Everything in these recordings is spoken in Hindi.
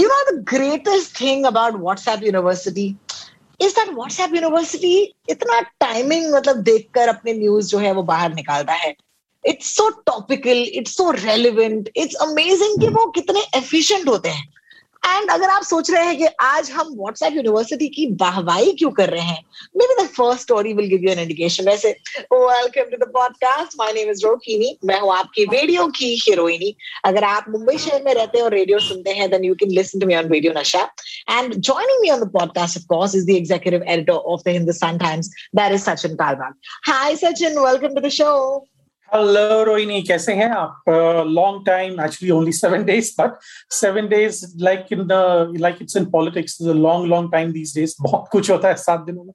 You know the greatest thing about WhatsApp University is that WhatsApp University इतना टाइमिंग मतलब देखकर अपने न्यूज़ जो है वो बाहर निकालता है it's so topical it's so relevant it's amazing कि वो कितने एफिशिएंट होते हैं एंड अगर आप सोच रहे हैं कि आज हम व्हाट्सएप यूनिवर्सिटी की वाहवाही क्यों कर रहे हैं? Maybe the first story will give you an indication वैसे welcome to the podcast my name is Rohini मैं हूँ आपकी रेडियो की हीरोइनी अगर आप मुंबई शहर में रहते हैं और रेडियो सुनते हैं then you can listen to me on radio Nasha and joining me on the podcast of course is the executive editor of the Hindustan Times that is Sachin Kalbag hi Sachin welcome to the show hello Rohini कैसे हैं आप? Long time actually only seven days but seven days like in the like it's in politics long long time these days बहुत कुछ होता है सात दिनों में।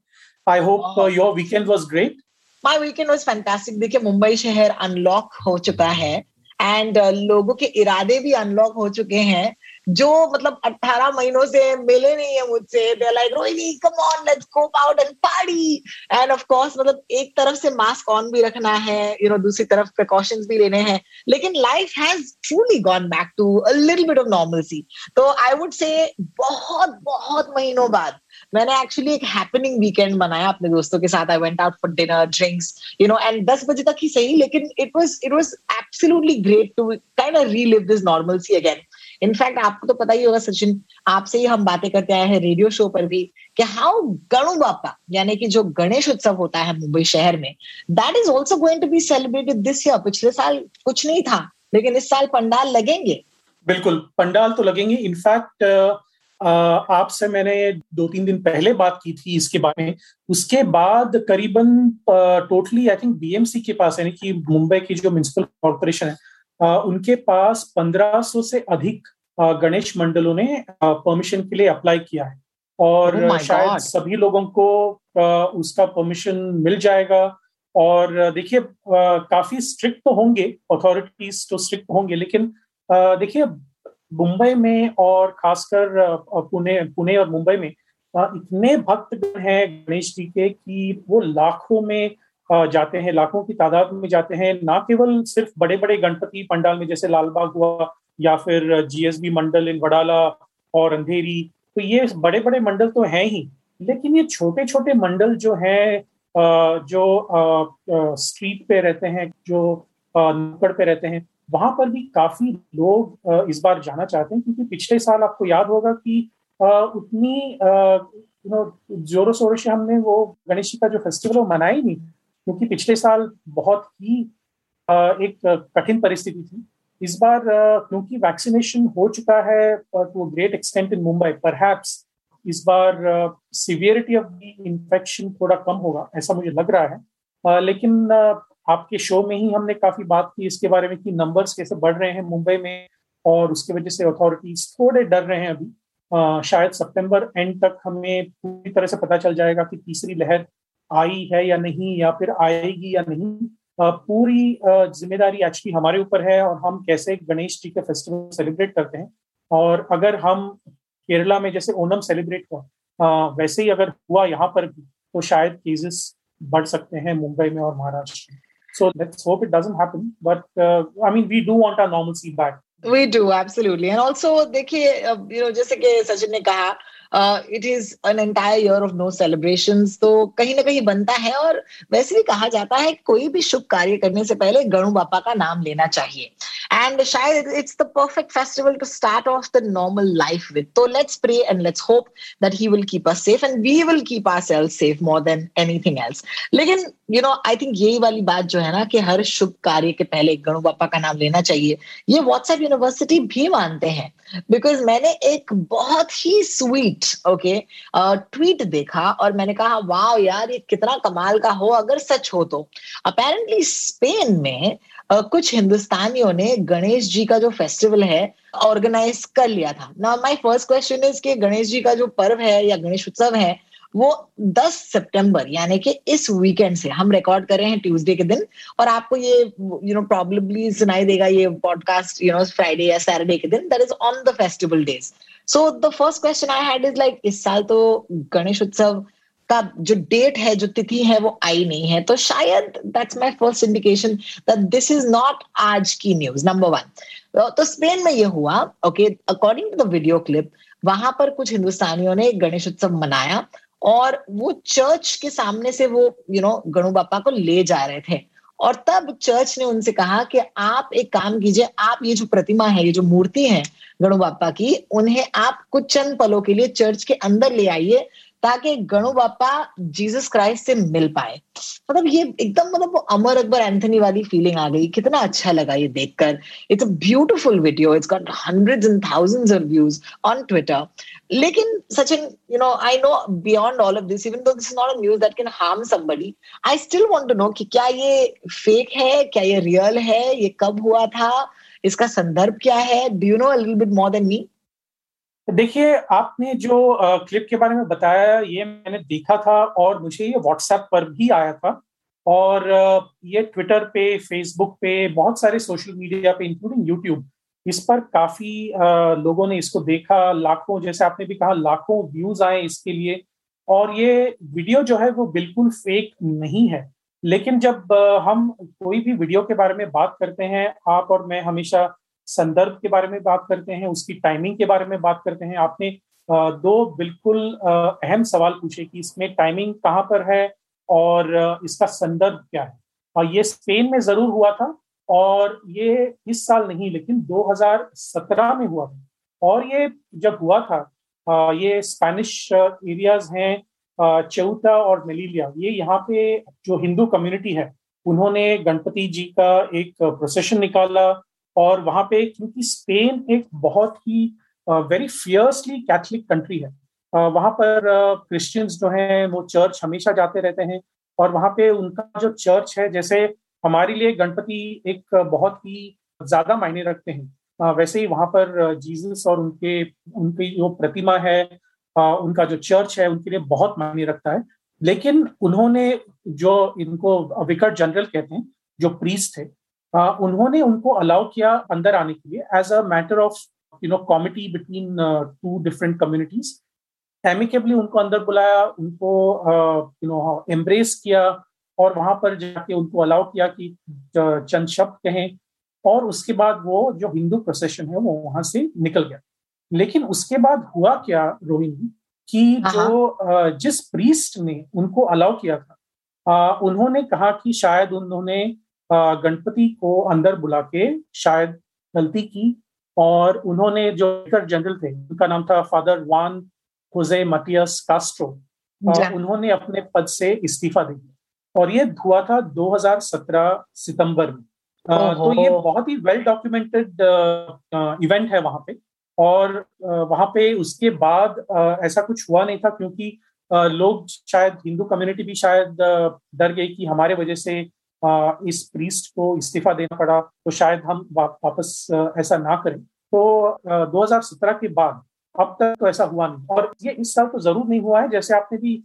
I hope your weekend was great my weekend was fantastic देखिए मुंबई शहर अनलॉक हो चुका है एंड uh, लोगों के इरादे भी अनलॉक हो चुके हैं जो मतलब 18 महीनों से मिले नहीं है मुझसे they like Rohini come on let's go out and party and of course मतलब एक तरफ़ से मास्क ऑन भी रखना है यू you नो know, दूसरी तरफ़ प्रिकॉशंस भी लेने हैं। लेकिन life has truly gone back to a little bit of normalcy तो आई वुड से बहुत बहुत महीनों बाद मैंने एक्चुअली एक हैपनिंग वीकेंड बनाया अपने दोस्तों के साथ। I went out for dinner drinks you know and दस बजे तक ही सही लेकिन it was it was absolutely great to kind of relive this normalcy again in fact आपको तो पता ही होगा, सचिन, आपसे ही हम बातें करते आए हैं रेडियो शो पर भी कि हाउ गणु बापा यानी कि जो गणेश उत्सव होता है मुंबई शहर में that is also going to be celebrated this year पिछले साल कुछ नहीं था, लेकिन इस साल पंडाल लगेंगे। बिल्कुल, पंडाल तो लगेंगे। इनफैक्ट आपसे मैंने दो तीन दिन पहले बात की थी इसके बारे में। उसके बाद करीबन टोटली आई थिंक बीएमसी के पास, यानी कि मुंबई की जो म्यूनसिपल कॉरपोरेशन है उनके पास 1500 से अधिक गणेश मंडलों ने परमिशन के लिए अप्लाई किया है और Oh शायद. सभी लोगों को उसका परमिशन मिल जाएगा और देखिए काफ़ी स्ट्रिक्ट तो होंगे अथॉरिटीज तो स्ट्रिक्ट होंगे लेकिन देखिए मुंबई में और खासकर पुणे पुणे और मुंबई में इतने भक्तगण हैं गणेश जी के कि वो लाखों में जाते हैं, लाखों की तादाद में जाते हैं, ना केवल सिर्फ़ बड़े बड़े गणपति पंडाल में, जैसे लालबाग हुआ या फिर जीएसबी मंडल इन वडाला और अंधेरी तो ये बड़े बड़े मंडल तो हैं ही, लेकिन ये छोटे छोटे मंडल जो हैं जो स्ट्रीट पे रहते हैं, जो नुक्कड़ पे रहते हैं, वहाँ पर भी काफ़ी लोग इस बार जाना चाहते हैं, क्योंकि पिछले साल आपको याद होगा कि उतनी यू नो जोरों शोरों से हमने वो गणेश जी का जो फेस्टिवल वो मनाया नहीं। क्योंकि पिछले साल बहुत ही एक कठिन परिस्थिति थी। इस बार क्योंकि वैक्सीनेशन हो चुका है to great extent in Mumbai perhaps इस बार सिवियरिटी ऑफ़ द इन्फेक्शन थोड़ा कम होगा ऐसा मुझे लग रहा है। लेकिन आपके शो में ही हमने काफ़ी बात की इसके बारे में कि नंबर्स कैसे बढ़ रहे हैं मुंबई में और उसकी वजह से अथॉरिटीज थोड़े डर रहे हैं अभी। आ, शायद सितंबर एंड तक हमें पूरी तरह से पता चल जाएगा कि तीसरी लहर आई है या नहीं या फिर आएगी या नहीं पूरी ज़िम्मेदारी एक्चुअली हमारे ऊपर है और हम कैसे गणेश जी का फेस्टिवल सेलिब्रेट करते हैं और अगर हम केरला में जैसे ओनम सेलिब्रेट हुआ वैसे ही अगर हुआ यहाँ पर भी तो शायद केसेस बढ़ सकते हैं मुंबई में और महाराष्ट्र में So let's hope it doesn't happen. But uh, I mean, we do want our normalcy back. We do absolutely, and also देखिए you know जैसे कि सचिन ने कहा it is an entire year of no celebration तो कहीं ना कहीं बनता है और वैसे भी कहा जाता है कोई भी शुभ कार्य करने से पहले गणु बापा का नाम लेना चाहिए। एंड शायद it's the perfect festival to start of the normal life with तो let's pray and let's hope that he will keep us safe and we will keep our self safe more than anything else लेकिन यू नो आई थिंक यही वाली बात जो है ना कि हर शुभ कार्य के पहले गणु बापा का नाम लेना चाहिए। ये व्हाट्सएप यूनिवर्सिटी भी मानते हैं। बिकॉज़ मैंने एक बहुत ही स्वीट ओके ट्वीट देखा और मैंने कहा वाह यार ये कितना कमाल का हो अगर सच हो तो। अपेरेंटली स्पेन में uh, कुछ हिंदुस्तानियों ने गणेश जी का जो फेस्टिवल है ऑर्गेनाइज कर लिया था। ना माई फ़र्स्ट क्वेश्चन इज़ कि गणेश जी का जो पर्व है या गणेश उत्सव है वो 10 सितंबर, यानी कि इस वीकेंड से हम रिकॉर्ड कर रहे हैं ट्यूसडे के दिन, और आपको ये यू नो प्रॉब्लली सुनाई देगा ये पॉडकास्ट यू नो फ्राइडे या सैटरडे के दिन that is on the festival days so the first question I had is like इस साल तो गणेश उत्सव का जो डेट है, जो तिथि है, वो आई नहीं है। तो शायद that's my first indication that this is not आज की न्यूज़ नंबर वन तो स्पेन में ये हुआ okay according to the video clip वहाँ पर कुछ हिंदुस्तानियों ने गणेश उत्सव मनाया और वो चर्च के सामने से वो यू नो गणु बापा को ले जा रहे थे। और तब चर्च ने उनसे कहा कि आप एक काम कीजिए, आप ये जो प्रतिमा है, ये जो मूर्ति है गणु बापा की, उन्हें आप कुछ चंद पलों के लिए चर्च के अंदर ले आइए ताकि गणु बापा जीसस क्राइस्ट से मिल पाए। मतलब ये एकदम मतलब वो अमर अकबर एंथनी वाली फीलिंग आ गई, कितना अच्छा लगा ये देखकर। It's a beautiful video it's got hundreds and thousands of views on Twitter लेकिन Sachin you know I know beyond all of this even though this is not a news that can harm somebody I still want to know कि क्या ये फेक है, क्या ये रियल है, ये कब हुआ था, इसका संदर्भ क्या है? Do you know a little bit more than me देखिए, आपने जो क्लिप के बारे में बताया, ये मैंने देखा था और मुझे ये व्हाट्सएप पर भी आया था। और ये ट्विटर पे फेसबुक पे, बहुत सारे सोशल मीडिया पे इंक्लूडिंग यूट्यूब इस पर काफ़ी लोगों ने इसको देखा। लाखों, जैसे आपने भी कहा, लाखों व्यूज़ आए इसके लिए। और ये वीडियो जो है, वो बिल्कुल फेक नहीं है। लेकिन जब हम कोई भी वीडियो के बारे में बात करते हैं, आप और मैं हमेशा संदर्भ के बारे में बात करते हैं, उसकी टाइमिंग के बारे में बात करते हैं। आपने दो बिल्कुल अहम सवाल पूछे कि इसमें टाइमिंग कहाँ पर है और इसका संदर्भ क्या है। और ये स्पेन में ज़रूर हुआ था और ये इस साल नहीं, लेकिन 2017 में हुआ था। और ये जब हुआ था ये स्पेनिश एरियाज़ हैं चौथा और मेलीलिया। ये यहाँ पे जो हिंदू कम्युनिटी है, उन्होंने गणपति जी का एक प्रोसेशन निकाला और वहाँ पे क्योंकि स्पेन एक बहुत ही वेरी फियर्सली कैथलिक कंट्री है। वहाँ पर क्रिश्चियंस जो हैं, वो चर्च हमेशा जाते रहते हैं और वहाँ पे उनका जो चर्च है, जैसे हमारे लिए गणपति एक बहुत ही ज़्यादा मायने रखते हैं। वैसे ही वहाँ पर जीसस और उनके, उनकी जो प्रतिमा है उनका जो चर्च है, उनके लिए बहुत मायने रखता है। लेकिन उन्होंने जो इनको विकट जनरल कहते हैं, जो प्रीस्ट थे उन्होंने उनको अलाउ किया अंदर आने के लिए as a matter of you know comity between two different communities amicably उनको अंदर बुलाया उनको यू नो एम्ब्रेस किया और वहाँ पर जाके उनको अलाउ किया कि चंद शब्द कहें और उसके बाद वो जो हिंदू प्रोसेशन है वो वहाँ से निकल गया लेकिन उसके बाद हुआ क्या रोहिणी कि हाँ, जो हाँ। जिस प्रीस्ट ने उनको अलाउ किया था उन्होंने कहा कि शायद उन्होंने गणपति को अंदर बुला के शायद गलती की और उन्होंने जो जनरल थे उनका नाम था फादर वान होजे मटियस कास्ट्रो उन्होंने अपने पद से इस्तीफा दे दिया। और ये हुआ था 2017 सितंबर में। तो ये बहुत ही वेल डॉक्यूमेंटेड इवेंट है वहाँ पे। और वहाँ पे उसके बाद ऐसा कुछ हुआ नहीं था क्योंकि लोग शायद हिंदू कम्युनिटी भी शायद डर गई कि हमारे वजह से इस प्रीस्ट को इस्तीफा देना पड़ा तो शायद हम वापस ऐसा ना करें। तो 2017 के बाद अब तक तो ऐसा हुआ नहीं। और ये इस साल तो ज़रूर नहीं हुआ है, जैसे आपने भी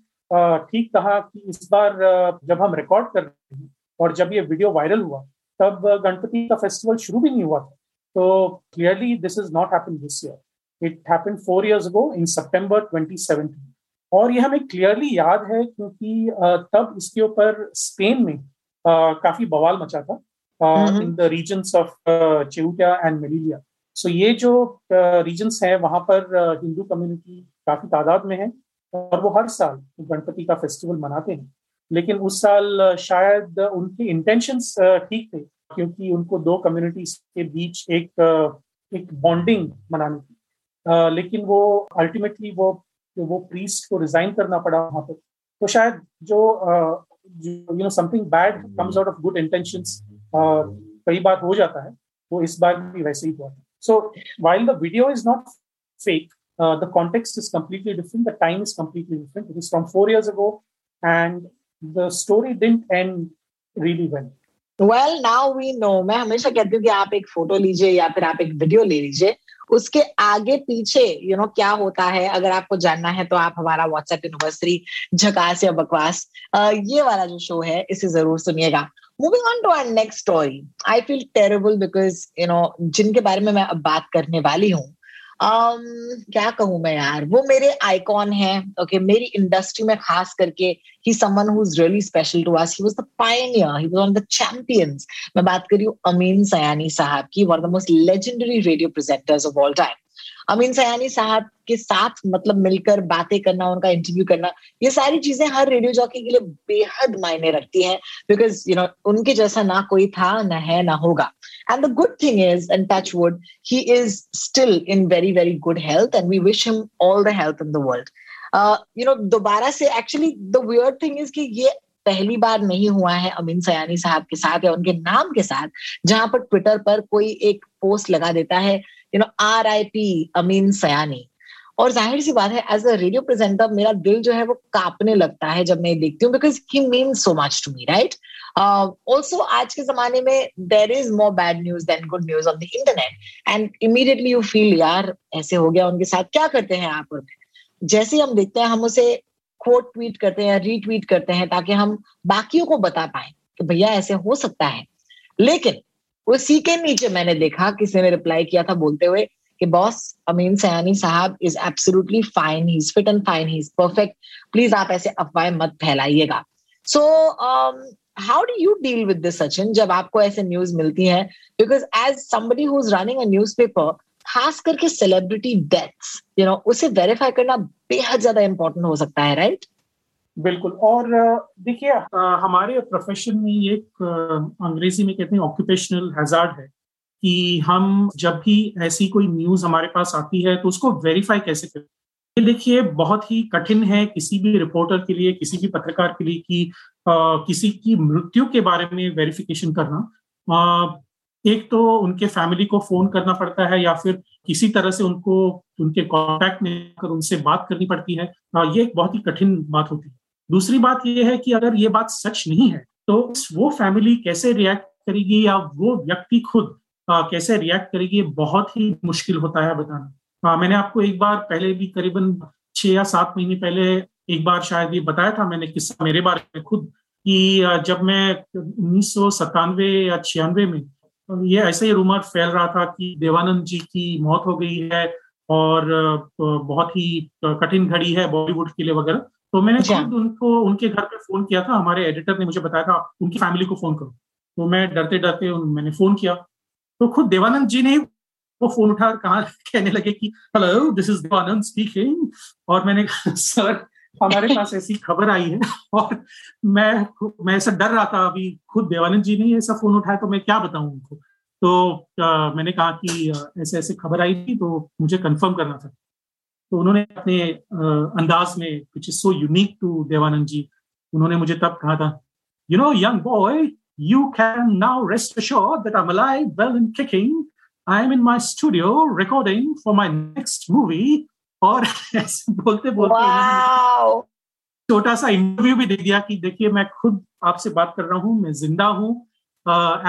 ठीक कहा कि इस बार जब हम रिकॉर्ड कर रहे हैं और जब ये वीडियो वायरल हुआ, तब गणपति का फेस्टिवल शुरू भी नहीं हुआ था। तो clearly this is not happen this year it happen four years ago in September 2017 और ये हमें क्लियरली याद है क्योंकि तब इसके ऊपर स्पेन में काफ़ी बवाल मचा था in the regions of Ceuta and Melilla so ये जो रीजन्स हैं वहाँ पर हिंदू कम्युनिटी काफ़ी तादाद में है और वो हर साल गणपति का फेस्टिवल मनाते हैं। लेकिन उस साल शायद उनके इंटेंशंस ठीक थे क्योंकि उनको दो कम्युनिटीज के बीच एक एक बॉन्डिंग बनानी थी। लेकिन वो अल्टीमेटली वो वो प्रीस्ट को रिजाइन करना पड़ा वहाँ पर। तो शायद जो you know something bad comes out of good intention कई बार हो जाता है वो इस बार भी वैसे ही हुआ so while the video is not fake the context is completely different the time is completely different it is from four years ago and the story didn't end really well well now we know मैं हमेशा कहती हूँ कि आप एक फ़ोटो लीजिए या फिर आप एक वीडियो ले लीजिए। उसके आगे पीछे यू you नो know, क्या होता है? अगर आपको जानना है तो आप हमारा व्हाट्सएप यूनिवर्सिटी झकास या बकवास ये वाला जो शो है इसे ज़रूर सुनिएगा। Moving on to our next story I feel terrible because you know जिनके बारे में मैं अब बात करने वाली हूँ um, क्या कहूँ मैं यार? वो मेरे आइकॉन है ओके okay, मेरी इंडस्ट्री में खास करके ही someone who is really special to us he was the pioneer he was one the champions मैं बात कर रही हूँ अमीन सयानी साहब की one of the most legendary radio presenters of all time Amin Sayani sahab के साथ मतलब मिलकर बातें करना उनका इंटरव्यू करना ये सारी चीज़ें हर रेडियो जॉकी के लिए बेहद मायने रखती हैं बिकॉज़ यू नो उनके जैसा ना कोई था ना है ना होगा। And the good thing is, and touch wood, he is still in very, very good health, and we wish him all the health in the world. Uh, you know, दोबारा से actually the weird thing is कि ये पहली बार नहीं हुआ है अमीन सयानी साहब के साथ या उनके नाम के साथ जहाँ पर ट्विटर पर कोई एक पोस्ट लगा देता है you know R I P Amin Sayani और ज़ाहिर सी बात है एज अ रेडियो प्रेजेंटर मेरा दिल जो है वो कांपने लगता है जब मैं देखती हूँ because he mean so much to me right also आज के जमाने में there is more bad news than good news on the internet and immediately you feel यार, ऐसे हो गया उनके साथ, क्या करते हैं आप और जैसे हम देखते हैं, हम उसे कोट ट्वीट करते हैं रीट्वीट करते हैं, ताकि हम बाकियों को बता पाए कि भैया, ऐसे हो सकता है। लेकिन उसी के नीचे मैंने देखा, किसी ने रिप्लाई किया था बोलते हुए कि boss Amin Sayani sahab is absolutely fine he is fit and fine he is perfect please आप ऐसे अफवाहें मत फैलाइएगा। So how do you deal with this Sachin जब आपको ऐसे न्यूज़ मिलती है? Because as somebody who is running a news paper खास करके सेलिब्रिटी डेथ्स यू नो उसे वेरीफाई करना बेहद ज़्यादा इंपॉर्टेंट हो सकता है राइट right? बिल्कुल। और देखिए हमारे प्रोफेशन में एक अंग्रेज़ी में कहते हैं ऑक्यूपेशनल हैजार्ड है। कि हम जब भी ऐसी कोई न्यूज़ हमारे पास आती है तो उसको वेरीफाई कैसे करें? ये देखिए बहुत ही कठिन है किसी भी रिपोर्टर के लिए किसी भी पत्रकार के लिए कि किसी की मृत्यु के बारे में वेरिफिकेशन करना। आ, एक तो उनके फैमिली को फ़ोन करना पड़ता है या फिर किसी तरह से उनको उनके कॉन्टैक्ट में कर उनसे बात करनी पड़ती है। आ, ये एक बहुत ही कठिन बात होती है। दूसरी बात यह है कि अगर ये बात सच नहीं है तो वो फैमिली कैसे रिएक्ट करेगी या वो व्यक्ति खुद आ, कैसे रिएक्ट करेगी बहुत ही मुश्किल होता है बताना। आ, मैंने आपको एक बार पहले भी करीबन छह या सात महीने पहले एक बार शायद ये बताया था मैंने किस्सा मेरे बारे में खुद कि जब मैं उन्नीस सौ सत्तानवे या छियानवे में ये ऐसे ही रूमर फैल रहा था कि देवानंद जी की मौत हो गई है और बहुत ही कठिन घड़ी है बॉलीवुड के लिए वगैरह। तो मैंने। खुद उनको उनके घर पे फ़ोन किया था हमारे एडिटर ने मुझे बताया था उनकी फैमिली को फ़ोन करो। तो मैं डरते डरते मैंने फ़ोन किया। तो खुद देवानंद जी ने वो फ़ोन उठा कहा कहने लगे कि hello this is Dev Anand speaking और मैंने सर हमारे पास ऐसी खबर आई है और मैं मैं ऐसा डर रहा था अभी खुद देवानंद जी ने ऐसा फ़ोन उठाया तो मैं क्या बताऊँ उनको? तो आ, मैंने कहा कि ऐसे ऐसे खबर आई थी तो मुझे कंफर्म करना था. तो उन्होंने अपने अंदाज में which is so unique to Dev Anand ji उन्होंने मुझे तब कहा था you know young boy you can now rest assured that I am alive well in kicking I am in my studio recording for my next movie और ऐसे बोलते बोलते छोटा सा इंटरव्यू भी दे दिया कि देखिए मैं खुद आपसे बात कर रहा हूँ मैं ज़िंदा हूँ.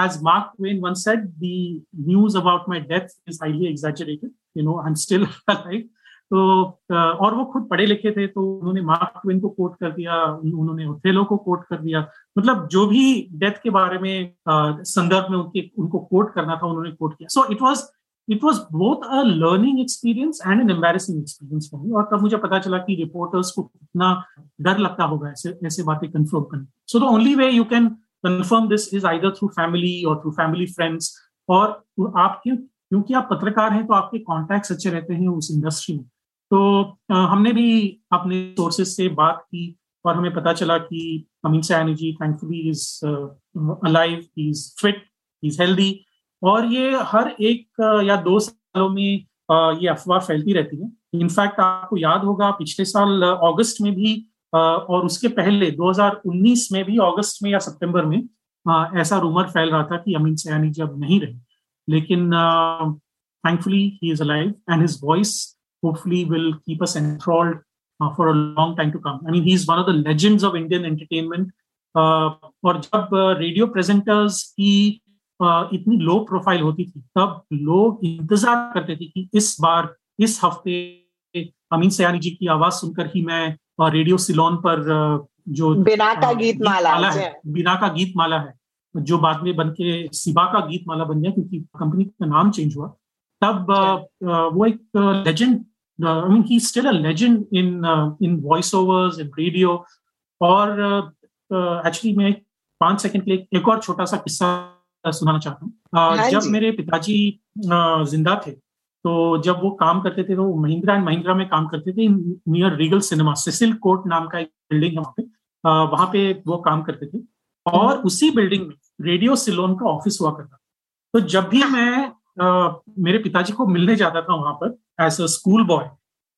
As Mark Twain once said the news about my death is highly exaggerated you know I am still alive तो और वो खुद पढ़े लिखे थे तो उन्होंने मार्क ट्वेन को कोट कर दिया, उन्होंने ओथेलो को कोट कर दिया। मतलब जो भी डेथ के बारे में संदर्भ में उनके, उनको कोट करना था, उन्होंने कोट किया। So it was it was both a learning experience and an embarrassing experience for me और तब मुझे पता चला कि रिपोर्टर्स को कितना डर लगता होगा, ऐसे ऐसे बातें कंफर्म करने so the only way you can confirm this is either through family और थ्रू फैमिली फ्रेंड्स और आपके क्योंकि आप पत्रकार हैं तो आपके कॉन्टैक्ट अच्छे रहते हैं उस इंडस्ट्री में। तो हमने भी अपने सोर्सेज से बात की और हमें पता चला कि Amin Sayani ji thankfully is alive is fit is healthy और ये हर एक या दो सालों में ये अफवाह फैलती रहती है। इनफैक्ट आपको याद होगा, पिछले साल अगस्त में भी और उसके पहले 2019 में भी अगस्त में या सितंबर में ऐसा रूमर फैल रहा था कि अमीन सयानी जी अब नहीं रहे। लेकिन thankfully he is alive and his voice hopefully will keep us enthralled uh, for a long time to come. I mean, he's one of the legends of Indian entertainment. Uh, और जब रेडियो प्रेजेंटर्स की इतनी लो प्रोफ़ाइल होती थी तब लोग इंतज़ार करते थे कि इस बार इस हफ़्ते अमीन सयानी जी की आवाज़ सुनकर ही मैं रेडियो सिलोन पर जो बिना का गीत माला है बिना का गीत माला है जो बाद में बन के सिबा का गीत माला बन गया क्योंकि कंपनी का नाम चेंज हुआ तब वो एक legend I mean he still a legend in in voice overs in radio और एक्चुअली मैं पाँच सेकंड के लिए एक और छोटा सा किस्सा सुनाना चाहता हूँ। हाँ जब मेरे पिताजी ज़िंदा थे तो जब वो काम करते थे तो महिंद्रा एंड महिंद्रा में काम करते थे near Regal Cinema Cecil Court नाम का एक बिल्डिंग है वहाँ पे। वहाँ पे वो काम करते थे। और। उसी बिल्डिंग में रेडियो सिलोन का ऑफ़िस हुआ करता तो जब भी मैं आ, मेरे पिताजी को मिलने जाता था वहाँ पर एज अ स्कूल बॉय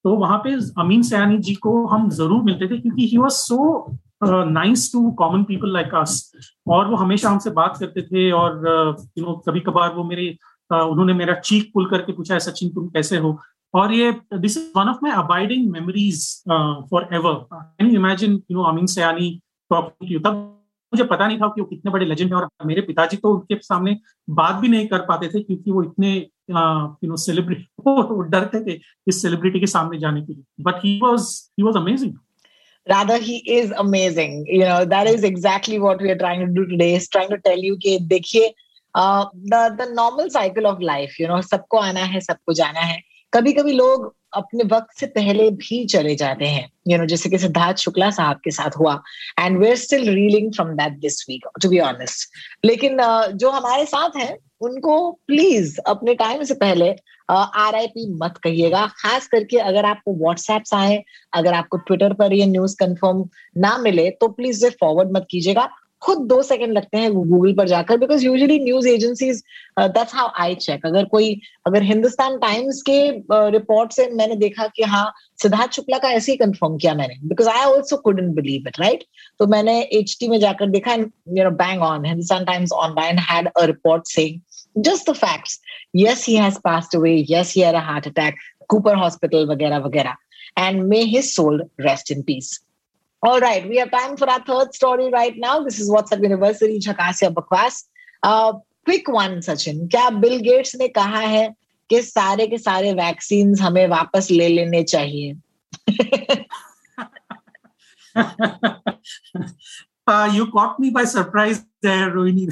तो वहाँ पे अमीन सयानी जी को हम ज़रूर मिलते थे क्योंकि he was so nice to common people like us और वो हमेशा हमसे बात करते थे और यू नो कभी कभार वो मेरे uh, उन्होंने मेरा चीख पुल करके पूछा है सचिन तुम कैसे हो? और ये this is one of my abiding memories for ever can you imagine you know Amin Sayani talking to तब मुझे पता नहीं था कि वो कितने बड़े लेजेंड है और मेरे पिताजी तो उनके सामने बात भी नहीं कर पाते थे क्योंकि वो इतने यू नो सेलिब्रिटी डरते थे इस सेलिब्रिटी के सामने जाने के लिए। But he was he was amazing rather, he is amazing. You know, that is exactly what we are trying to do today, is trying to tell you कि देखिए the the normal cycle of life, you know, सबको आना है, सबको जाना है। कभी कभी लोग अपने वक्त से पहले भी चले जाते हैं यू नो जैसे कि सिद्धार्थ शुक्ला साहब के साथ हुआ। And we're still reeling from that this week to be honest लेकिन जो हमारे साथ हैं उनको प्लीज़ अपने टाइम से पहले आर आई पी मत कहिएगा। खास करके अगर आपको व्हाट्सएप आए, अगर आपको ट्विटर पर ये न्यूज़ कंफर्म ना मिले तो प्लीज़ फॉरवर्ड मत कीजिएगा। खुद दो सेकंड लगते हैं गूगल पर जाकर because usually news agencies that's how I check अगर कोई अगर हिंदुस्तान टाइम्स के रिपोर्ट uh, से मैंने देखा कि हाँ सिद्धार्थ शुक्ला का ऐसे ही कंफर्म किया मैंने because I also couldn't believe it right तो मैंने एच में जाकर देखा you know bang on Hindustan Times online had a report the facts. Yes he has passed away. Yes he had a heart attack. Cooper hospital vagera vagera and may his soul rest in peace. All right, we have time for our third story right now. This is WhatsApp University Chakasya Bakwas. Uh, quick one, Sachin. क्या बिल गेट्स ने कहा है कि सारे के सारे वैक्सीन हमें वापस ले लेने चाहिए uh, you caught me by surprise there, Rohini.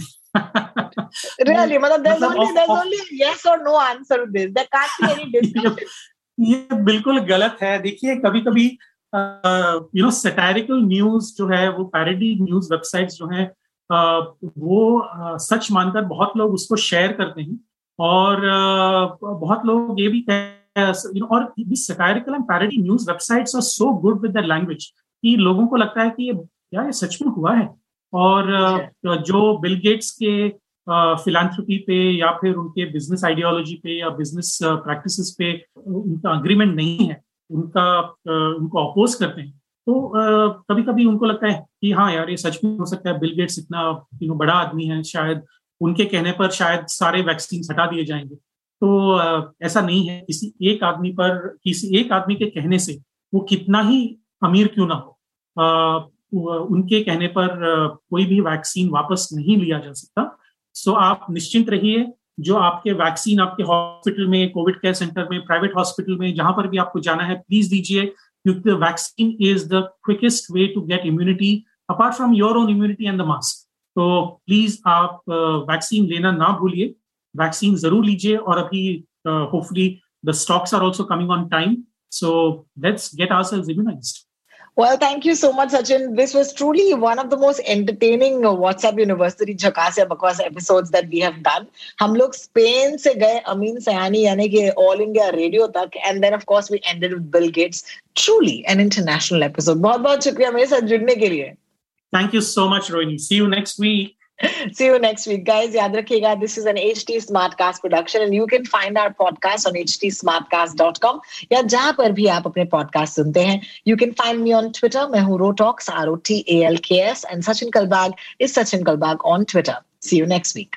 really, मतलब there's only there's only yes or no answer to this. There can't be any discussion. ये बिल्कुल गलत है देखिए कभी कभी यू नो सेटारिकल न्यूज़ जो है वो पैरडी न्यूज़ वेबसाइट्स जो है uh, वो सच मानकर बहुत लोग उसको शेयर करते हैं और uh, बहुत लोग ये भी यू नो और satirical and parody news websites are so good with the language कि लोगों को लगता है कि ये क्या ये सच में हुआ है? और जो बिल गेट्स के फिलान्थ्रोपी पे या फिर उनके बिज़नेस आइडियोलॉजी पे या बिज़नेस प्रैक्टिसेस पे उनका अग्रीमेंट नहीं है। उनका उनको अपोज करते हैं। तो कभी कभी उनको लगता है कि हाँ यार, ये सच में हो सकता है बिल गेट्स इतना यू नो बड़ा आदमी है, शायद उनके कहने पर शायद सारे वैक्सीन हटा दिए जाएँगे। तो ऐसा नहीं है। किसी एक आदमी पर, किसी एक आदमी के कहने से वो कितना ही अमीर क्यों ना हो उनके कहने पर कोई भी वैक्सीन वापस नहीं लिया जा सकता। सो आप निश्चिंत रहिए जो आपके वैक्सीन आपके हॉस्पिटल में कोविड केयर सेंटर में प्राइवेट हॉस्पिटल में, जहाँ पर भी आपको जाना है प्लीज़ दीजिए, क्योंकि vaccine is the quickest way to get immunity apart from your own immunity and the mask तो प्लीज़ आप वैक्सीन लेना ना भूलिए। वैक्सीन ज़रूर लीजिए और अभी hopefully the stocks are also coming on time so let's get ourselves immunised Well, thank you so much, Sachin. This was truly one of the most entertaining WhatsApp University Jhakasya Bakwas episodes that we have done. हम लोग स्पेन से गए अमीन सयानी यानी कि ऑल इंडिया रेडियो तक and then of course we ended with Bill Gates truly an international episode बहुत बहुत शुक्रिया मेरे साथ जुड़ने के लिए thank you so much Rohini see you next week See you next week, guys. Yaad rakhega, this is an HT Smartcast production, and you can find our podcast on htsmartcast.com. या जहाँ पर भी आप अपने पॉडकास्ट सुनते हैं you can find me on Twitter मैं हूँ rotalks R O T A L K S and Sachin Kalbag is Sachin Kalbag on Twitter see you next week